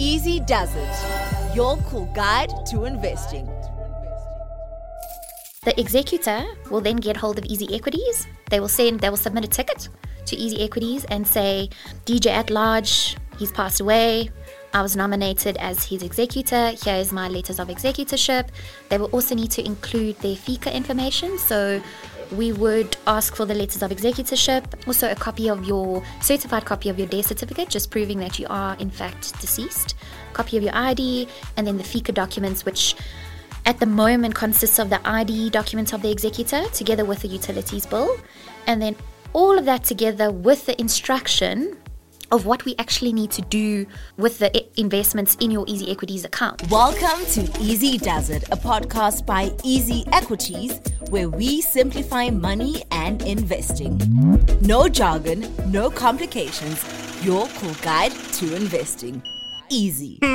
Easy Does It, your cool guide to investing. The executor will then get hold of Easy Equities. They will send, they will submit a ticket to Easy Equities and say, DJ at large, he's passed away. I was nominated as his executor. Here is my letters of executorship. They will also need to include their FICA information. So we would ask for the letters of executorship, also a copy of your certified copy of your death certificate, just proving that you are in fact deceased, copy of your ID, and then the FICA documents, which at the moment consists of the ID documents of the executor together with the utilities bill, and then all of that together with the instruction of what we actually need to do with the investments in your Easy Equities account. Welcome to Easy Does It, a podcast by Easy Equities, where we simplify money and investing. No jargon, no complications, your cool guide to investing. Easy.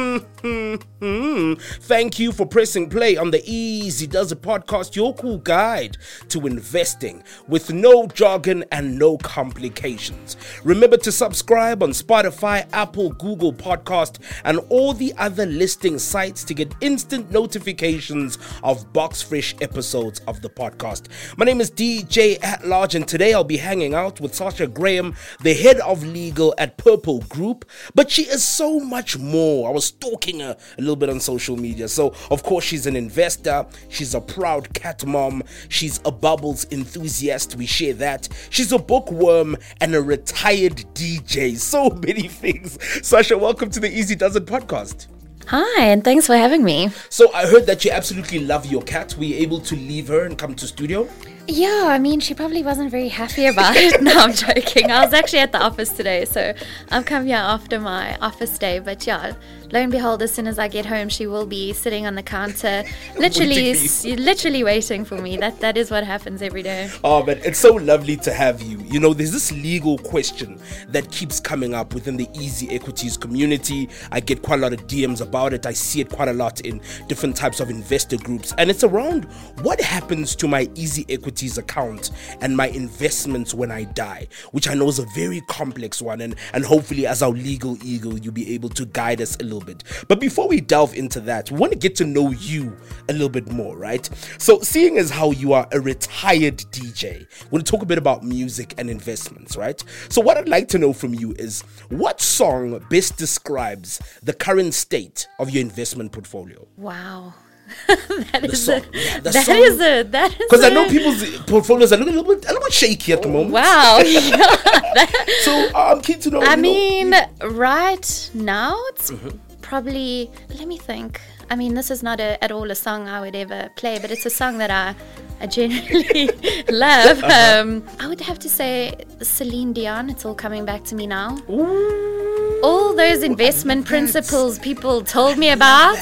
Thank you for pressing play on the Easy Does It podcast, your cool guide to investing with no jargon and no complications. Remember to subscribe on Spotify, Apple, Google Podcast, and all the other listing sites to get instant notifications of box fresh episodes of the podcast. My name is DJ at large, and today I'll be hanging out with Sascha Graham, the head of legal at Purple Group. But she is so much more. I was stalking her a little bit on social media. So, of course, she's an investor. She's a proud cat mom. She's a bubbles enthusiast. We share that. She's a bookworm and a retired DJ. So many things. Sascha, welcome to the Easy Does It podcast. Hi, and thanks for having me. So, I heard that you absolutely love your cat. Were you able to leave her and come to studio? Yeah, I mean, she probably wasn't very happy about it. no, I'm joking. I was actually at the office today, so I've come here after my office day. But yeah, lo and behold, as soon as I get home, she will be sitting on the counter, literally, literally waiting for me. That that is what happens every day. Oh, but it's so lovely to have you. You know, there's this legal question that keeps coming up within the Easy Equities community. I get quite a lot of DMs about it. I see it quite a lot in different types of investor groups, and it's around what happens to my Easy Equities equities account and my investments when I die, which I know is a very complex one. And, and hopefully, as our legal eagle, you'll be able to guide us a little bit. But before we delve into that, we want to get to know you a little bit more, right? So, seeing as how you are a retired DJ, we want to talk a bit about music and investments, right? So, what I'd like to know from you is what song best describes the current state of your investment portfolio? Wow. that is a, yeah, that song. is a that is because I know people's portfolios are a little bit a little bit shaky at the moment. Wow. so I'm keen to know. I mean, know. right now it's mm-hmm. probably. Let me think. I mean, this is not a, at all a song I would ever play, but it's a song that I I genuinely love. Uh-huh. Um, I would have to say Celine Dion. It's all coming back to me now. Ooh, all those investment principles people told me about.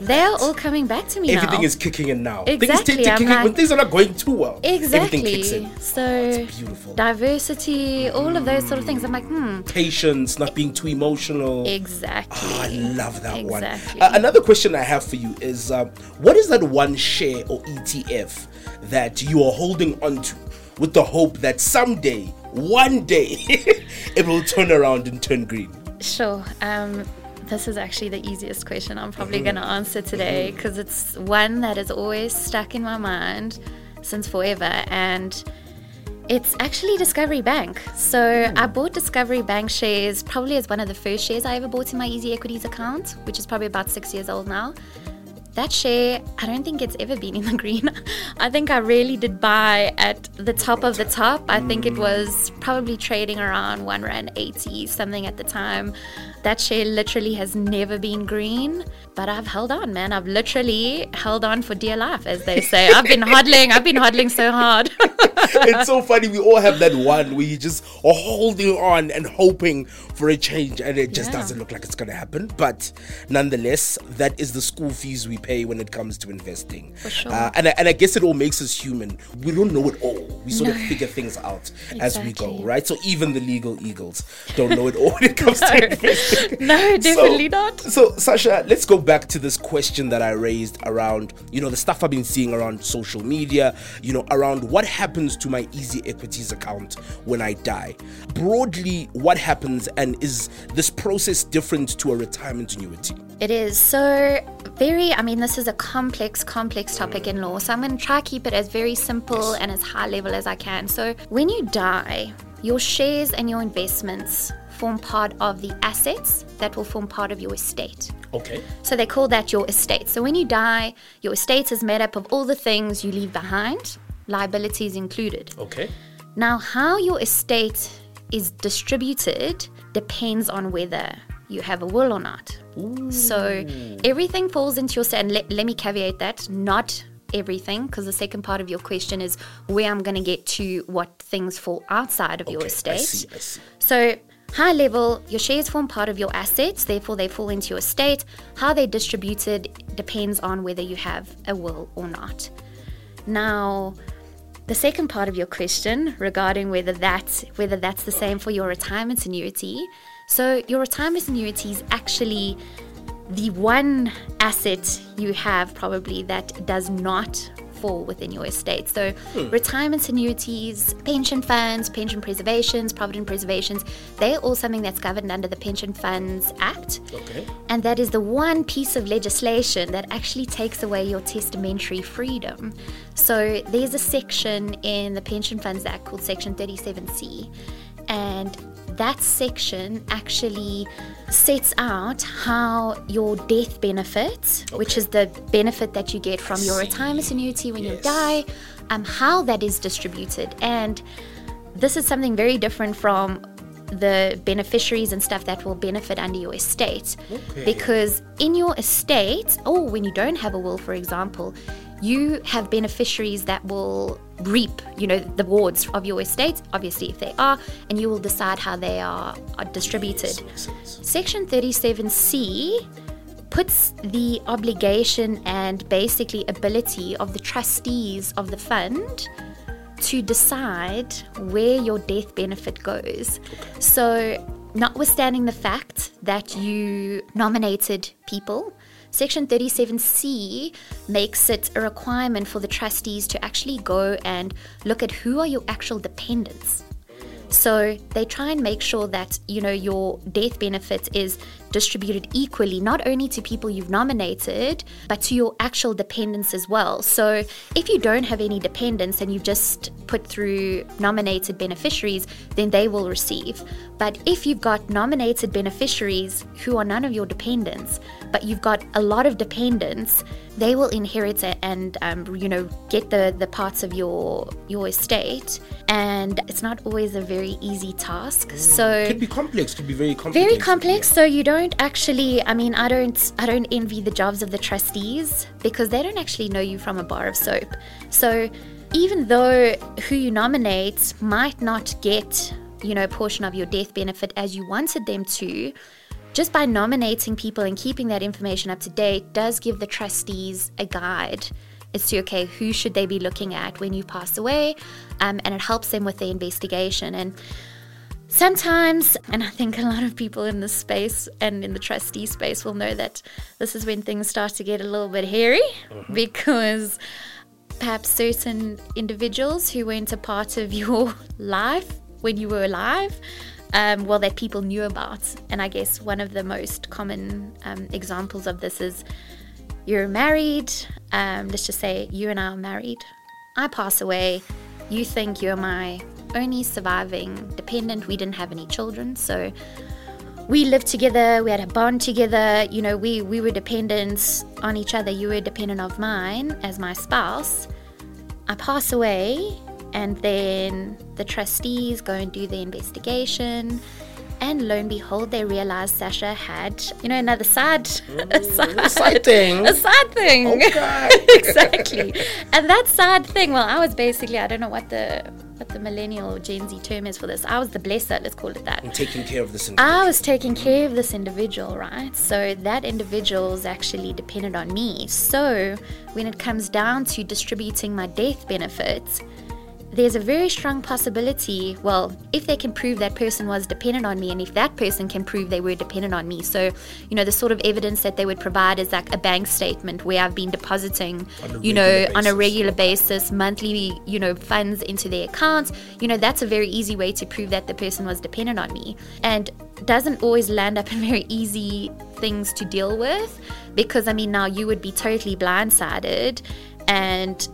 They're all coming back to me Everything now. is kicking in now. Exactly. Things like, when things are not going too well. Exactly. So oh, beautiful. diversity, all of those sort of things. I'm like, hmm. Patience, not being too emotional. Exactly. Oh, I love that exactly. one. Uh, another question I have for you is, uh, what is that one share or ETF that you are holding on to with the hope that someday, one day, it will turn around and turn green? Sure. Um, this is actually the easiest question I'm probably mm-hmm. going to answer today because mm-hmm. it's one that is always stuck in my mind since forever. And it's actually Discovery Bank. So mm. I bought Discovery Bank shares probably as one of the first shares I ever bought in my Easy Equities account, which is probably about six years old now. That share, I don't think it's ever been in the green. I think I really did buy at the top of the top. I think it was probably trading around one rand eighty something at the time. That share literally has never been green, but I've held on, man. I've literally held on for dear life, as they say. I've been hodling. I've been hodling so hard. it's so funny. We all have that one where you just are holding on and hoping for a change, and it just yeah. doesn't look like it's going to happen. But nonetheless, that is the school fees we pay when it comes to investing. For sure. Uh, and, I, and I guess it all makes us human. We don't know it all. We sort no. of figure things out exactly. as we go, right? So even the legal eagles don't know it all when it comes no. to investing. no, definitely not. So, Sascha, let's go back to this question that I raised around, you know, the stuff I've been seeing around social media, you know, around what happens to my Easy Equities account when I die. Broadly, what happens, and is this process different to a retirement annuity? It is so very, I mean, this is a complex, complex topic in law. So I'm going to try keep it as very simple and as high level as I can. So when you die, your shares and your investments form part of the assets that will form part of your estate. Okay. So they call that your estate. So when you die, your estate is made up of all the things you leave behind, liabilities included. Okay. Now, how your estate is distributed depends on whether you have a will or not. So everything falls into your and let, let me caveat that not everything because the second part of your question is where I'm going to get to what things fall outside of your Okay, estate. I see, I see. So, high level, your shares form part of your assets, therefore, they fall into your estate. How they're distributed depends on whether you have a will or not. Now, the second part of your question regarding whether that's whether that's the same for your retirement annuity. So, your retirement annuity is actually the one asset you have probably that does not fall within your estate. So, hmm. retirement annuities, pension funds, pension preservations, provident preservations, they're all something that's governed under the Pension Funds Act. Okay. And that is the one piece of legislation that actually takes away your testamentary freedom. So there's a section in the Pension Funds Act called Section 37C. And that section actually sets out how your death benefit, which is the benefit that you get from your retirement annuity when you die, um, how that is distributed. And this is something very different from the beneficiaries and stuff that will benefit under your estate. Okay. Because in your estate, or when you don't have a will, for example, you have beneficiaries that will reap, you know, the rewards of your estate, obviously if they are, and you will decide how they are, are distributed. Section 37C puts the obligation and basically ability of the trustees of the fund to decide where your death benefit goes. So, notwithstanding the fact that you nominated people, Section 37C makes it a requirement for the trustees to actually go and look at who are your actual dependents. So they try and make sure that you know your death benefit is distributed equally, not only to people you've nominated, but to your actual dependents as well. So if you don't have any dependents and you've just put through nominated beneficiaries, then they will receive. But if you've got nominated beneficiaries who are none of your dependents, but you've got a lot of dependents, they will inherit it and um, you know get the the parts of your your estate and it's not always a very easy task. Mm. So it Could be complex, could be very complex. very complex. So you don't actually i mean i don't i don't envy the jobs of the trustees because they don't actually know you from a bar of soap. So even though who you nominate might not get you know a portion of your death benefit as you wanted them to just by nominating people and keeping that information up to date does give the trustees a guide as to okay who should they be looking at when you pass away? Um, and it helps them with the investigation. And sometimes and i think a lot of people in this space and in the trustee space will know that this is when things start to get a little bit hairy because perhaps certain individuals who weren't a part of your life when you were alive um, well, that people knew about. And I guess one of the most common um, examples of this is you're married. Um, let's just say you and I are married. I pass away. You think you're my only surviving dependent. We didn't have any children. So we lived together. We had a bond together. You know, we, we were dependent on each other. You were dependent of mine as my spouse. I pass away and then the trustees go and do the investigation and lo and behold they realized sascha had you know another side a side, side thing. a side thing Okay. exactly and that side thing well i was basically i don't know what the what the millennial gen z term is for this i was the blesser let's call it that I'm taking care of this individual. I was taking mm. care of this individual, right? So that individual is actually dependent on me. So when it comes down to distributing my death benefits, there's a very strong possibility, well, if they can prove that person was dependent on me and if that person can prove they were dependent on me. So, you know, the sort of evidence that they would provide is like a bank statement where I've been depositing, you know, on a regular basis, monthly, you know, funds into their accounts. You know, that's a very easy way to prove that the person was dependent on me. And doesn't always land up in very easy things to deal with because I mean now you would be totally blindsided and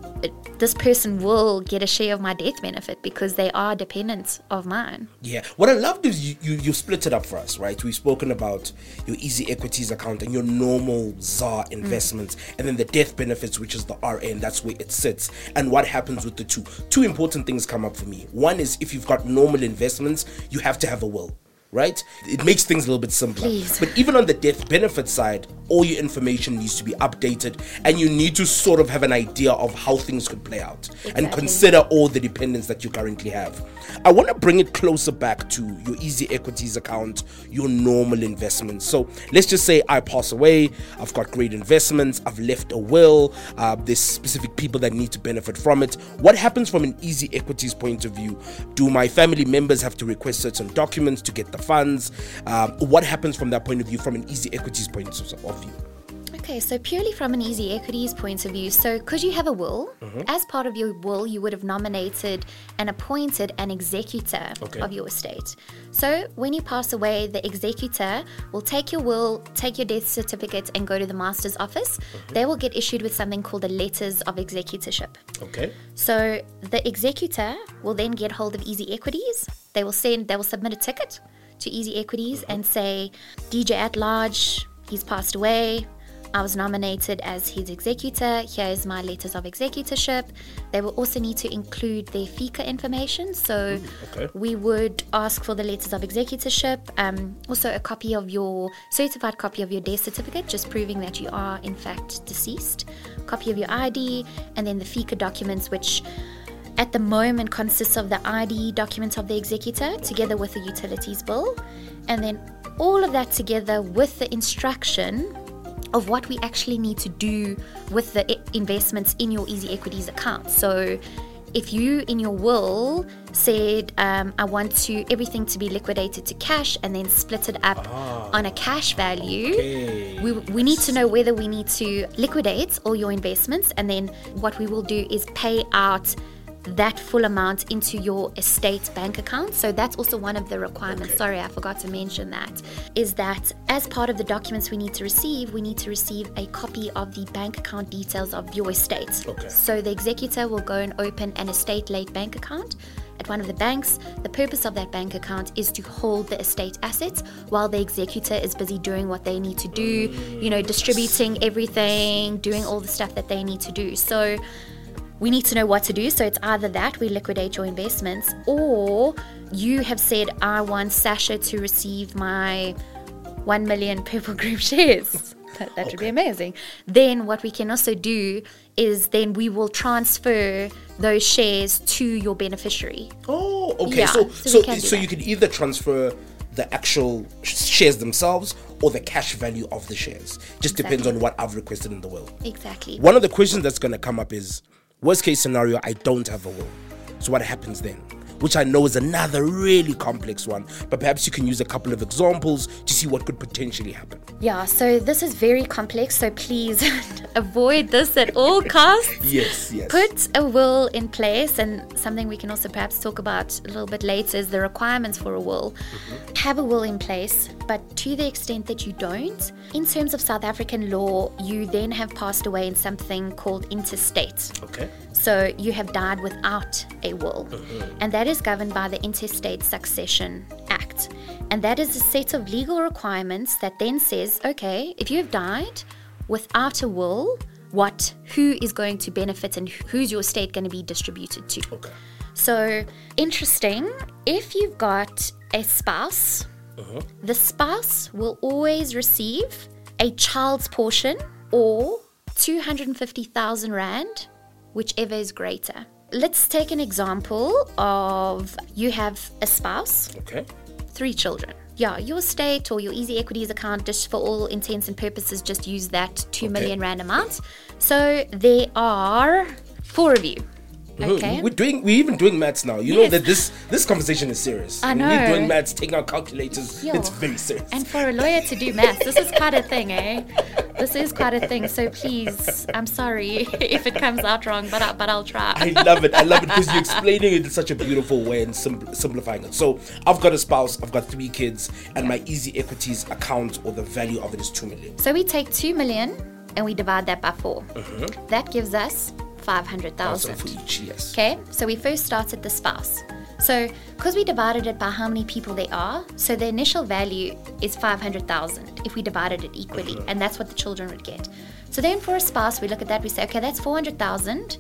this person will get a share of my death benefit because they are dependents of mine. Yeah. What I loved is you, you, you split it up for us, right? We've spoken about your easy equities account and your normal ZAR investments, mm. and then the death benefits, which is the RA, that's where it sits, and what happens with the two. Two important things come up for me. One is if you've got normal investments, you have to have a will right? It makes things a little bit simpler. Please. But even on the death benefit side, all your information needs to be updated and you need to sort of have an idea of how things could play out exactly. and consider all the dependents that you currently have. I want to bring it closer back to your easy equities account, your normal investments. So let's just say I pass away, I've got great investments, I've left a will, uh, there's specific people that need to benefit from it. What happens from an easy equities point of view? Do my family members have to request certain documents to get the funds? Um, what happens from that point of view, from an easy equities point of view? Okay, so purely from an easy equities point of view, so could you have a will? Mm-hmm. As part of your will, you would have nominated and appointed an executor okay. of your estate. So when you pass away, the executor will take your will, take your death certificate, and go to the master's office. Mm-hmm. They will get issued with something called the letters of executorship. Okay. So the executor will then get hold of easy equities. They will send, they will submit a ticket to easy equities mm-hmm. and say, DJ at large, he's passed away I was nominated as his executor. Here is my letters of executorship. They will also need to include their FICA information. So okay. we would ask for the letters of executorship, um, also a copy of your certified copy of your death certificate, just proving that you are in fact deceased, copy of your ID, and then the FICA documents, which at the moment consists of the ID document of the executor together with the utilities bill, and then all of that together with the instruction of what we actually need to do with the investments in your easy equities account. So if you in your will said um, i want to everything to be liquidated to cash and then split it up ah, on a cash value okay. we, we need to know whether we need to liquidate all your investments and then what we will do is pay out that full amount into your estate bank account. So that's also one of the requirements. Okay. Sorry, I forgot to mention that. Is that as part of the documents we need to receive, we need to receive a copy of the bank account details of your estate. Okay. So the executor will go and open an estate late bank account at one of the banks. The purpose of that bank account is to hold the estate assets while the executor is busy doing what they need to do, you know, distributing everything, doing all the stuff that they need to do. So we need to know what to do. So it's either that we liquidate your investments, or you have said, I want Sascha to receive my 1 million Purple Group shares. that, that okay. would be amazing. Then what we can also do is then we will transfer those shares to your beneficiary. Oh, okay. Yeah, so so, so, so you can either transfer the actual shares themselves or the cash value of the shares. Just exactly. depends on what I've requested in the will. Exactly. One of the questions that's going to come up is Worst case scenario, I don't have a will. So what happens then? Which I know is another really complex one, but perhaps you can use a couple of examples to see what could potentially happen. Yeah, so this is very complex, so please avoid this at all costs. yes, yes. Put a will in place, and something we can also perhaps talk about a little bit later is the requirements for a will. Mm-hmm. Have a will in place, but to the extent that you don't, in terms of South African law, you then have passed away in something called intestate. Okay. So you have died without a will, mm-hmm. and that is governed by the Intestate Succession Act. And that is a set of legal requirements that then says, okay, if you have died without a will, what who is going to benefit and who's your estate going to be distributed to. Okay. So interesting. If you've got a spouse, uh-huh. the spouse will always receive a child's portion or 250,000 rand, whichever is greater. Let's take an example of you have a spouse. Okay three children. Yeah, your state or your easy equities account, just for all intents and purposes, just use that two okay. million rand amount. So there are four of you. Okay. We're doing. We're even doing maths now. You know that this this conversation is serious. I When We're doing maths, taking out calculators. Yo. It's very serious. And for a lawyer to do maths, this is quite a thing, eh? This is quite a thing. So please, I'm sorry if it comes out wrong, but I, but I'll try. I love it. I love it because you're explaining it in such a beautiful way and sim- simplifying it. So I've got a spouse, I've got three kids, and my easy equities account or the value of it is two million. So we take two million and we divide that by 4 That gives us five hundred So thousand. for each, yes. Okay, so we first started the spouse. So, because we divided it by how many people there are, so the initial value is 500,000 if we divided it equally, and that's what the children would get. So, then for a spouse, we look at that, we say, okay, that's 400,000.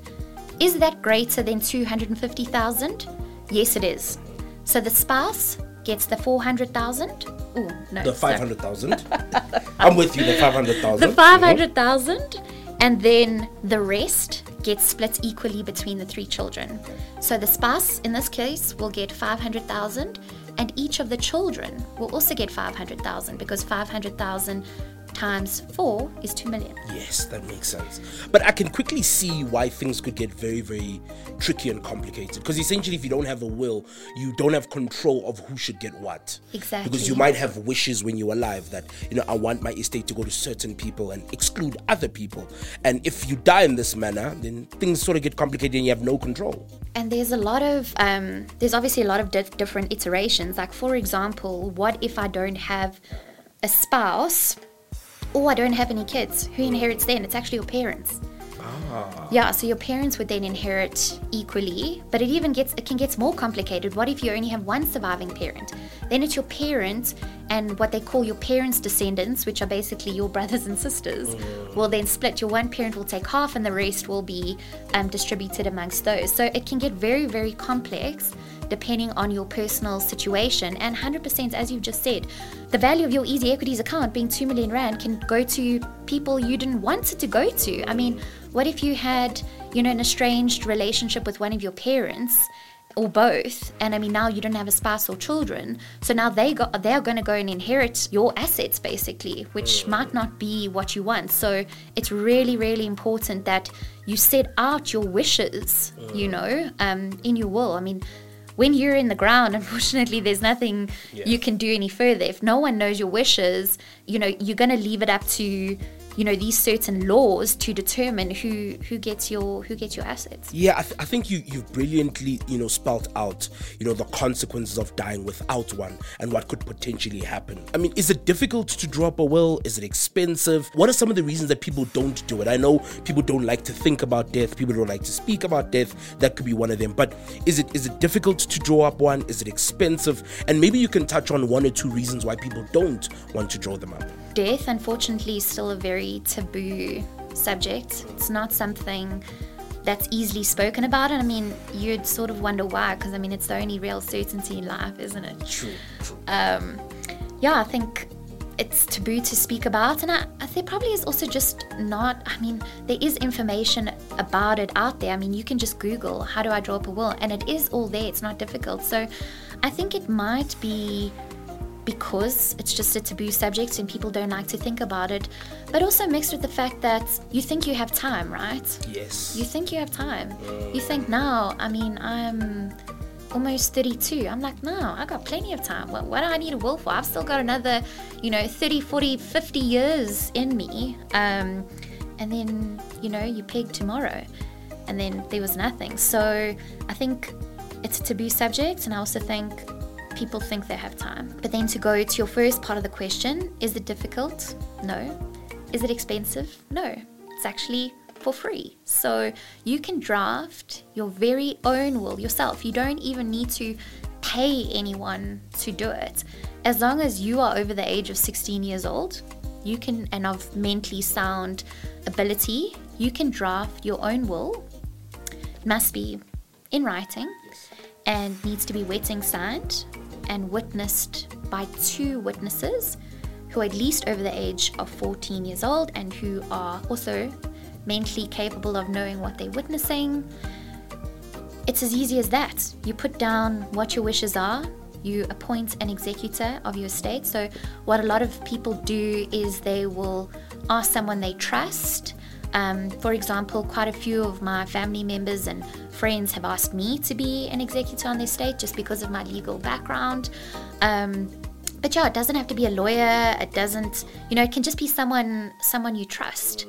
Is that greater than 250,000? Yes, it is. So, the spouse gets the 400,000. Oh, no. The five hundred thousand. I'm with you. The five hundred thousand. The 500,000 and then the rest gets split equally between the three children. So the spouse in this case will get 500,000 and each of the children will also get 500,000 because 500,000 times 4 is 2 million. Yes, that makes sense. But I can quickly see why things could get very, very tricky and complicated. Because essentially, if you don't have a will, you don't have control of who should get what. Exactly. Because you might have wishes when you're alive that, you know, I want my estate to go to certain people and exclude other people. And if you die in this manner, then things sort of get complicated and you have no control. And there's a lot of, um, there's obviously a lot of di- different iterations. Like, for example, what if I don't have a spouse or I don't have any kids? Who inherits then? It's actually your parents. Ah. Yeah, so your parents would then inherit equally, but it even gets it can get more complicated. What if you only have one surviving parent? Then it's your parents and what they call your parents' descendants, which are basically your brothers and sisters, will then split. Your one parent will take half, and the rest will be um, distributed amongst those. So it can get very, very complex depending on your personal situation. And 100%, as you've just said, the value of your Easy Equities account being 2 million Rand can go to people you didn't want it to go to. I mean, what if you had, you know, an estranged relationship with one of your parents? Or both, and I mean now you don't have a spouse or children, so now they go they're going to go and inherit your assets basically, which might not be what you want. So it's really really important that you set out your wishes, you know, um, in your will. I mean, when you're in the ground, unfortunately, there's nothing you can do any further. If no one knows your wishes, you know, you're going to leave it up to, you know, these certain laws to determine who who gets your who gets your assets. Yeah, I, th- I think you you've brilliantly you know spelt out you know the consequences of dying without one and what could potentially happen. I mean, is it difficult to draw up a will? Is it expensive? What are some of the reasons that people don't do it? I know people don't like to think about death. People don't like to speak about death. That could be one of them. But is it is it difficult to draw up one? Is it expensive? And maybe you can touch on one or two reasons why people don't want to draw them up. Death, unfortunately, is still a very taboo subject. It's not something that's easily spoken about, and I mean, you'd sort of wonder why, because I mean, it's the only real certainty in life, isn't it? True. True. um, yeah, I think it's taboo to speak about, and I, I think probably is also just not. I mean, there is information about it out there. I mean, you can just Google how do I draw up a will, and it is all there. It's not difficult. So, I think it might be because it's just a taboo subject and people don't like to think about it, but also mixed with the fact that you think you have time, right? Yes. You think you have time. You think now, I mean, I'm almost 32. I'm like, no, I got plenty of time. What, what do I need a will for? I've still got another, you know, 30, 40, 50 years in me. Um, and then, you know, you peg tomorrow. And then there was nothing. So I think it's a taboo subject. And I also think people think they have time. But then to go to your first part of the question is it difficult? No. Is it expensive? No. It's actually for free. So you can draft your very own will yourself. You don't even need to pay anyone to do it. As long as you are over the age of 16 years old, you can, and of mentally sound ability, you can draft your own will. It must be in writing and needs to be wet ink signed and witnessed by two witnesses who are at least over the age of 14 years old and who are also mentally capable of knowing what they're witnessing. It's as easy as that. You put down what your wishes are, you appoint an executor of your estate. So, what a lot of people do is they will ask someone they trust Um, for example, quite a few of my family members and friends have asked me to be an executor on their estate just because of my legal background. Um, but yeah, it doesn't have to be a lawyer. It doesn't, you know, it can just be someone someone you trust.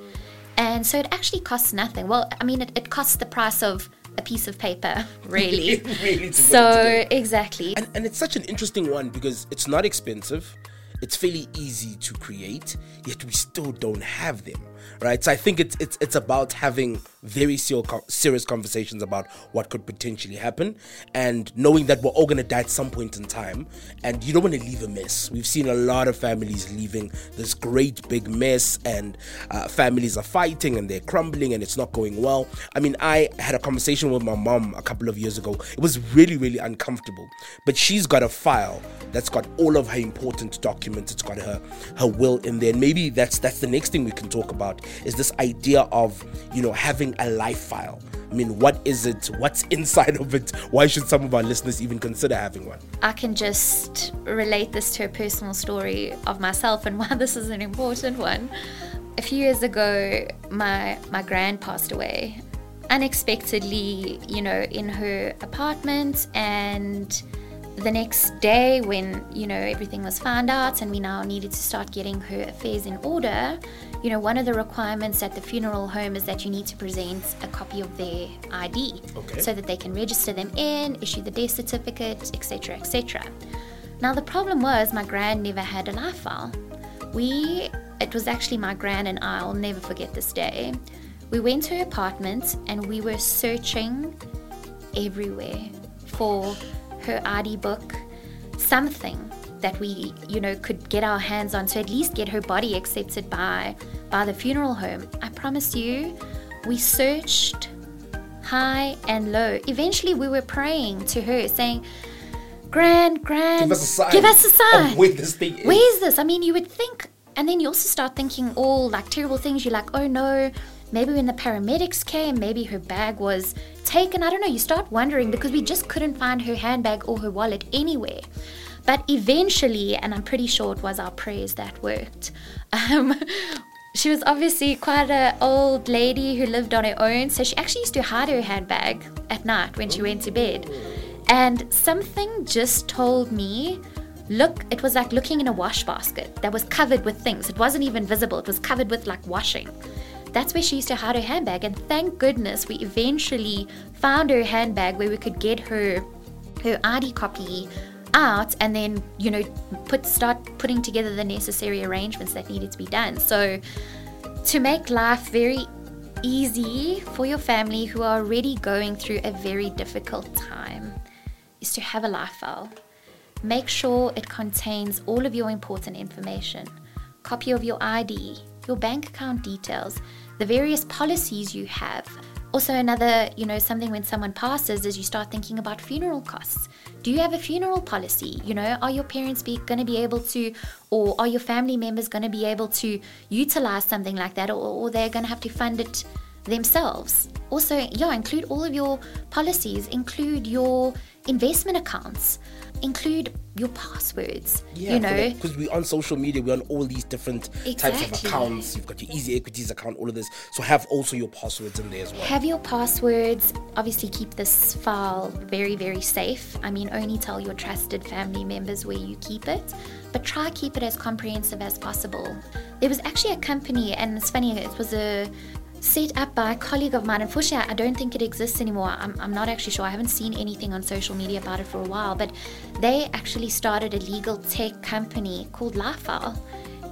And so it actually costs nothing. Well, I mean, it, it costs the price of a piece of paper, really. really so exactly. And, and it's such an interesting one because it's not expensive. It's fairly easy to create, yet we still don't have them right? So I think it's it's it's about having very serious conversations about what could potentially happen, and knowing that we're all gonna die at some point in time, and you don't want to leave a mess. We've seen a lot of families leaving this great big mess, and uh, families are fighting and they're crumbling, and it's not going well. I mean, I had a conversation with my mom a couple of years ago. It was really really uncomfortable, but she's got a file that's got all of her important documents. It's got her her will in there, and maybe that's that's the next thing we can talk about is this idea of, you know, having a life file. I mean, what is it? What's inside of it? Why should some of our listeners even consider having one? I can just relate this to a personal story of myself and why this is an important one. A few years ago, my my grand passed away unexpectedly, you know, in her apartment and the next day when you know everything was found out and we now needed to start getting her affairs in order you know one of the requirements at the funeral home is that you need to present a copy of their id okay. so that they can register them in issue the death certificate etc etc now the problem was my grand never had a life file. We it was actually my grand and i'll never forget this day. We went to her apartment and we were searching everywhere for her ID book, something that we, you know, could get our hands on to at least get her body accepted by by the funeral home. I promise you, we searched high and low. Eventually we were praying to her saying, Grand, grand, give us a sign. Give us a sign. Where this thing is. Where is this? I mean, you would think, and then you also start thinking all like terrible things. You're like, oh no, maybe when the paramedics came, maybe her bag was taken. I don't know. You start wondering because we just couldn't find her handbag or her wallet anywhere. But eventually, and I'm pretty sure it was our prayers that worked. Um, she was obviously quite an old lady who lived on her own, so she actually used to hide her handbag at night when she went to bed. And something just told me look, it was like looking in a wash basket that was covered with things. It wasn't even visible, it was covered with like washing. That's where she used to hide her handbag, and thank goodness we eventually found her handbag where we could get her her ID copy out and then you know put start putting together the necessary arrangements that needed to be done. So to make life very easy for your family who are already going through a very difficult time is to have a life file. Make sure it contains all of your important information copy of your id your bank account details the various policies you have. Also, another, you know, something when someone passes is you start thinking about funeral costs. Do you have a funeral policy? You know, are your parents be going to be able to, or are your family members going to be able to utilize something like that, or, or they're going to have to fund it themselves? Also, yeah, include all of your policies, include your investment accounts include your passwords. Yeah, you know, because we're on social media, we're on all these different exactly. types of accounts. You've got your Easy Equities account, all of this. So have also your passwords in there as well. Have your passwords. Obviously, keep this file very, very safe. I mean, only tell your trusted family members where you keep it, but try keep it as comprehensive as possible. There was actually a company, and it's funny. It was a set up by a colleague of mine. Unfortunately, I don't think it exists anymore. I'm, I'm not actually sure. I haven't seen anything on social media about it for a while, but they actually started a legal tech company called LifeFile.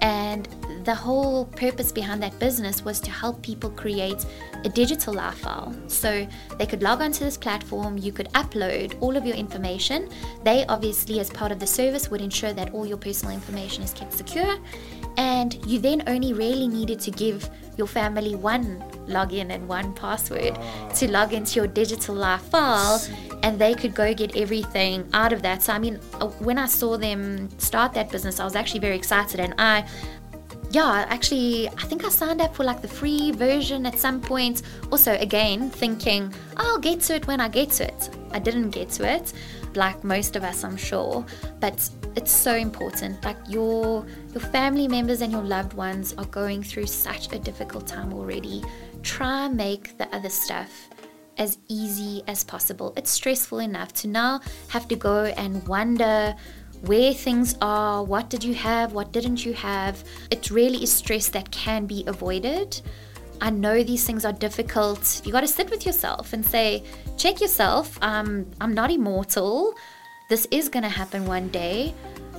And the whole purpose behind that business was to help people create a digital life file. So they could log onto this platform, you could upload all of your information. They obviously, as part of the service, would ensure that all your personal information is kept secure. And you then only really needed to give your family one login and one password to log into your digital life file and they could go get everything out of that. So I mean, uh, when I saw them start that business, I was actually very excited and I yeah, actually, I think I signed up for like the free version at some point. Also, again, thinking, I'll get to it when I get to it. I didn't get to it, like most of us, I'm sure. But it's so important. Like your your family members and your loved ones are going through such a difficult time already. Try make the other stuff as easy as possible. It's stressful enough to now have to go and wonder where things are, what did you have, what didn't you have. It really is stress that can be avoided. I know these things are difficult. You got to sit with yourself and say, check yourself. Um, I'm not immortal. This is going to happen one day.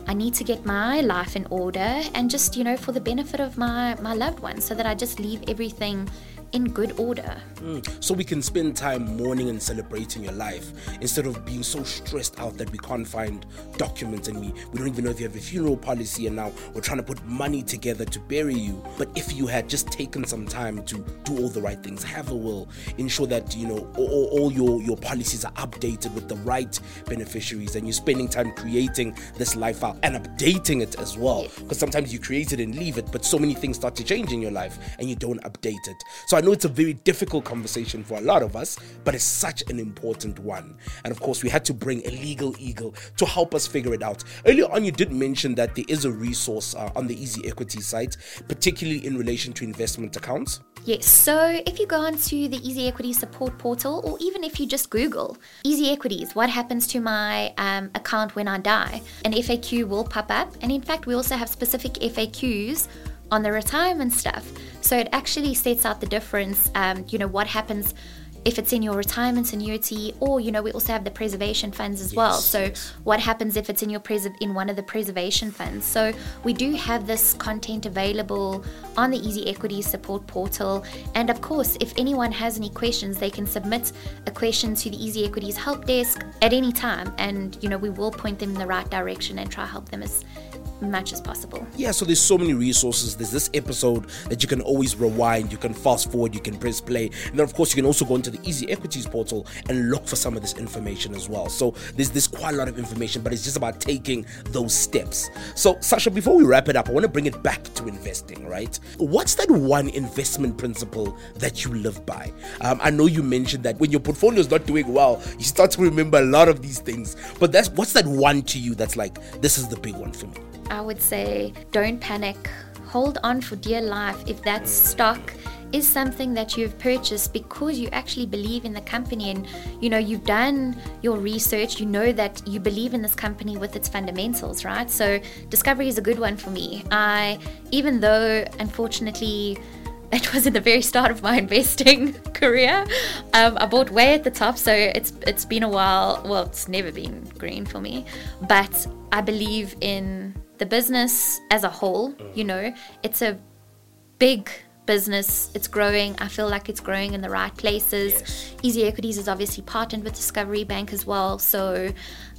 I need to get my life in order and just, you know, for the benefit of my, my loved ones so that I just leave everything in good order. Mm. So we can spend time mourning and celebrating your life instead of being so stressed out that we can't find documents and we, we don't even know if you have a funeral policy and now we're trying to put money together to bury you. But if you had just taken some time to do all the right things, have a will, ensure that you know all, all your, your policies are updated with the right beneficiaries and you're spending time creating this life file and updating it as well. Because sometimes you create it and leave it, but so many things start to change in your life and you don't update it. So I know it's a very difficult conversation for a lot of us, but it's such an important one. And of course, we had to bring a legal eagle to help us figure it out. Earlier on, you did mention that there is a resource uh, on the Easy Equity site, particularly in relation to investment accounts. Yes, so if you go onto the Easy Equity support portal, or even if you just Google Easy Equities, what happens to my um, account when I die, an FAQ will pop up. And in fact, we also have specific FAQs on the retirement stuff. So it actually sets out the difference, um, you know, what happens if it's in your retirement annuity, or you know, we also have the preservation funds as yes, well. So, yes. what happens if it's in your pres- in one of the preservation funds? So, we do have this content available on the Easy Equity Support portal, and of course, if anyone has any questions, they can submit a question to the Easy Equities help desk at any time, and you know, we will point them in the right direction and try help them as much as possible. Yeah, so there's so many resources. There's this episode that you can always rewind, you can fast forward, you can press play. And then, of course, you can also go into the Easy Equities portal and look for some of this information as well. So there's, there's quite a lot of information, but it's just about taking those steps. So, Sascha, before we wrap it up, I want to bring it back to investing, right? What's that one investment principle that you live by? Um, I know you mentioned that when your portfolio is not doing well, you start to remember a lot of these things. But that's what's that one to you that's like, this is the big one for me? I would say don't panic. Hold on for dear life if that stock is something that you've purchased because you actually believe in the company and you know you've done your research you know that you believe in this company with its fundamentals right so discovery is a good one for me i even though unfortunately it was at the very start of my investing career. Um, I bought way at the top, so it's it's been a while. Well, it's never been green for me, but I believe in the business as a whole, you mm. know, it's a big business. It's growing. I feel like it's growing in the right places. Yes. Easy Equities is obviously partnered with Discovery Bank as well, so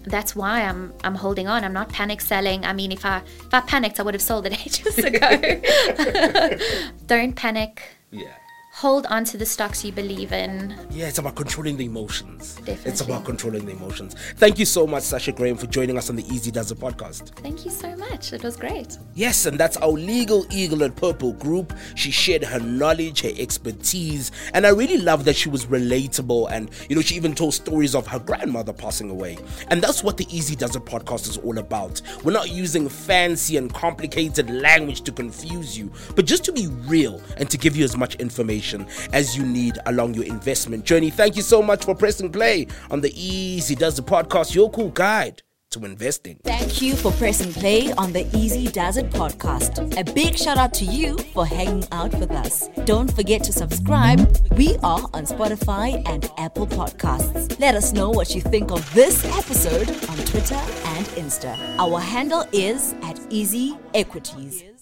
that's why I'm I'm holding on. I'm not panic selling. I mean, if I if I panicked, I would have sold it ages ago. Don't panic. Yeah hold on to the stocks you believe in. Yeah, it's about controlling the emotions. Definitely. It's about controlling the emotions. Thank you so much, Sascha Graham, for joining us on the Easy Does It podcast. Thank you so much. It was great. Yes, and that's our legal eagle at Purple Group. She shared her knowledge, her expertise, and I really love that she was relatable and, you know, she even told stories of her grandmother passing away. And that's what the Easy Does It podcast is all about. We're not using fancy and complicated language to confuse you, but just to be real and to give you as much information information as you need along your investment journey. Thank you so much for pressing play on the Easy Does It podcast, your cool guide to investing. Thank you for pressing play on the Easy Does It podcast. A big shout out to you for hanging out with us. Don't forget to subscribe. We are on Spotify and Apple Podcasts. Let us know what you think of this episode on Twitter and Insta. Our handle is at Easy Equities.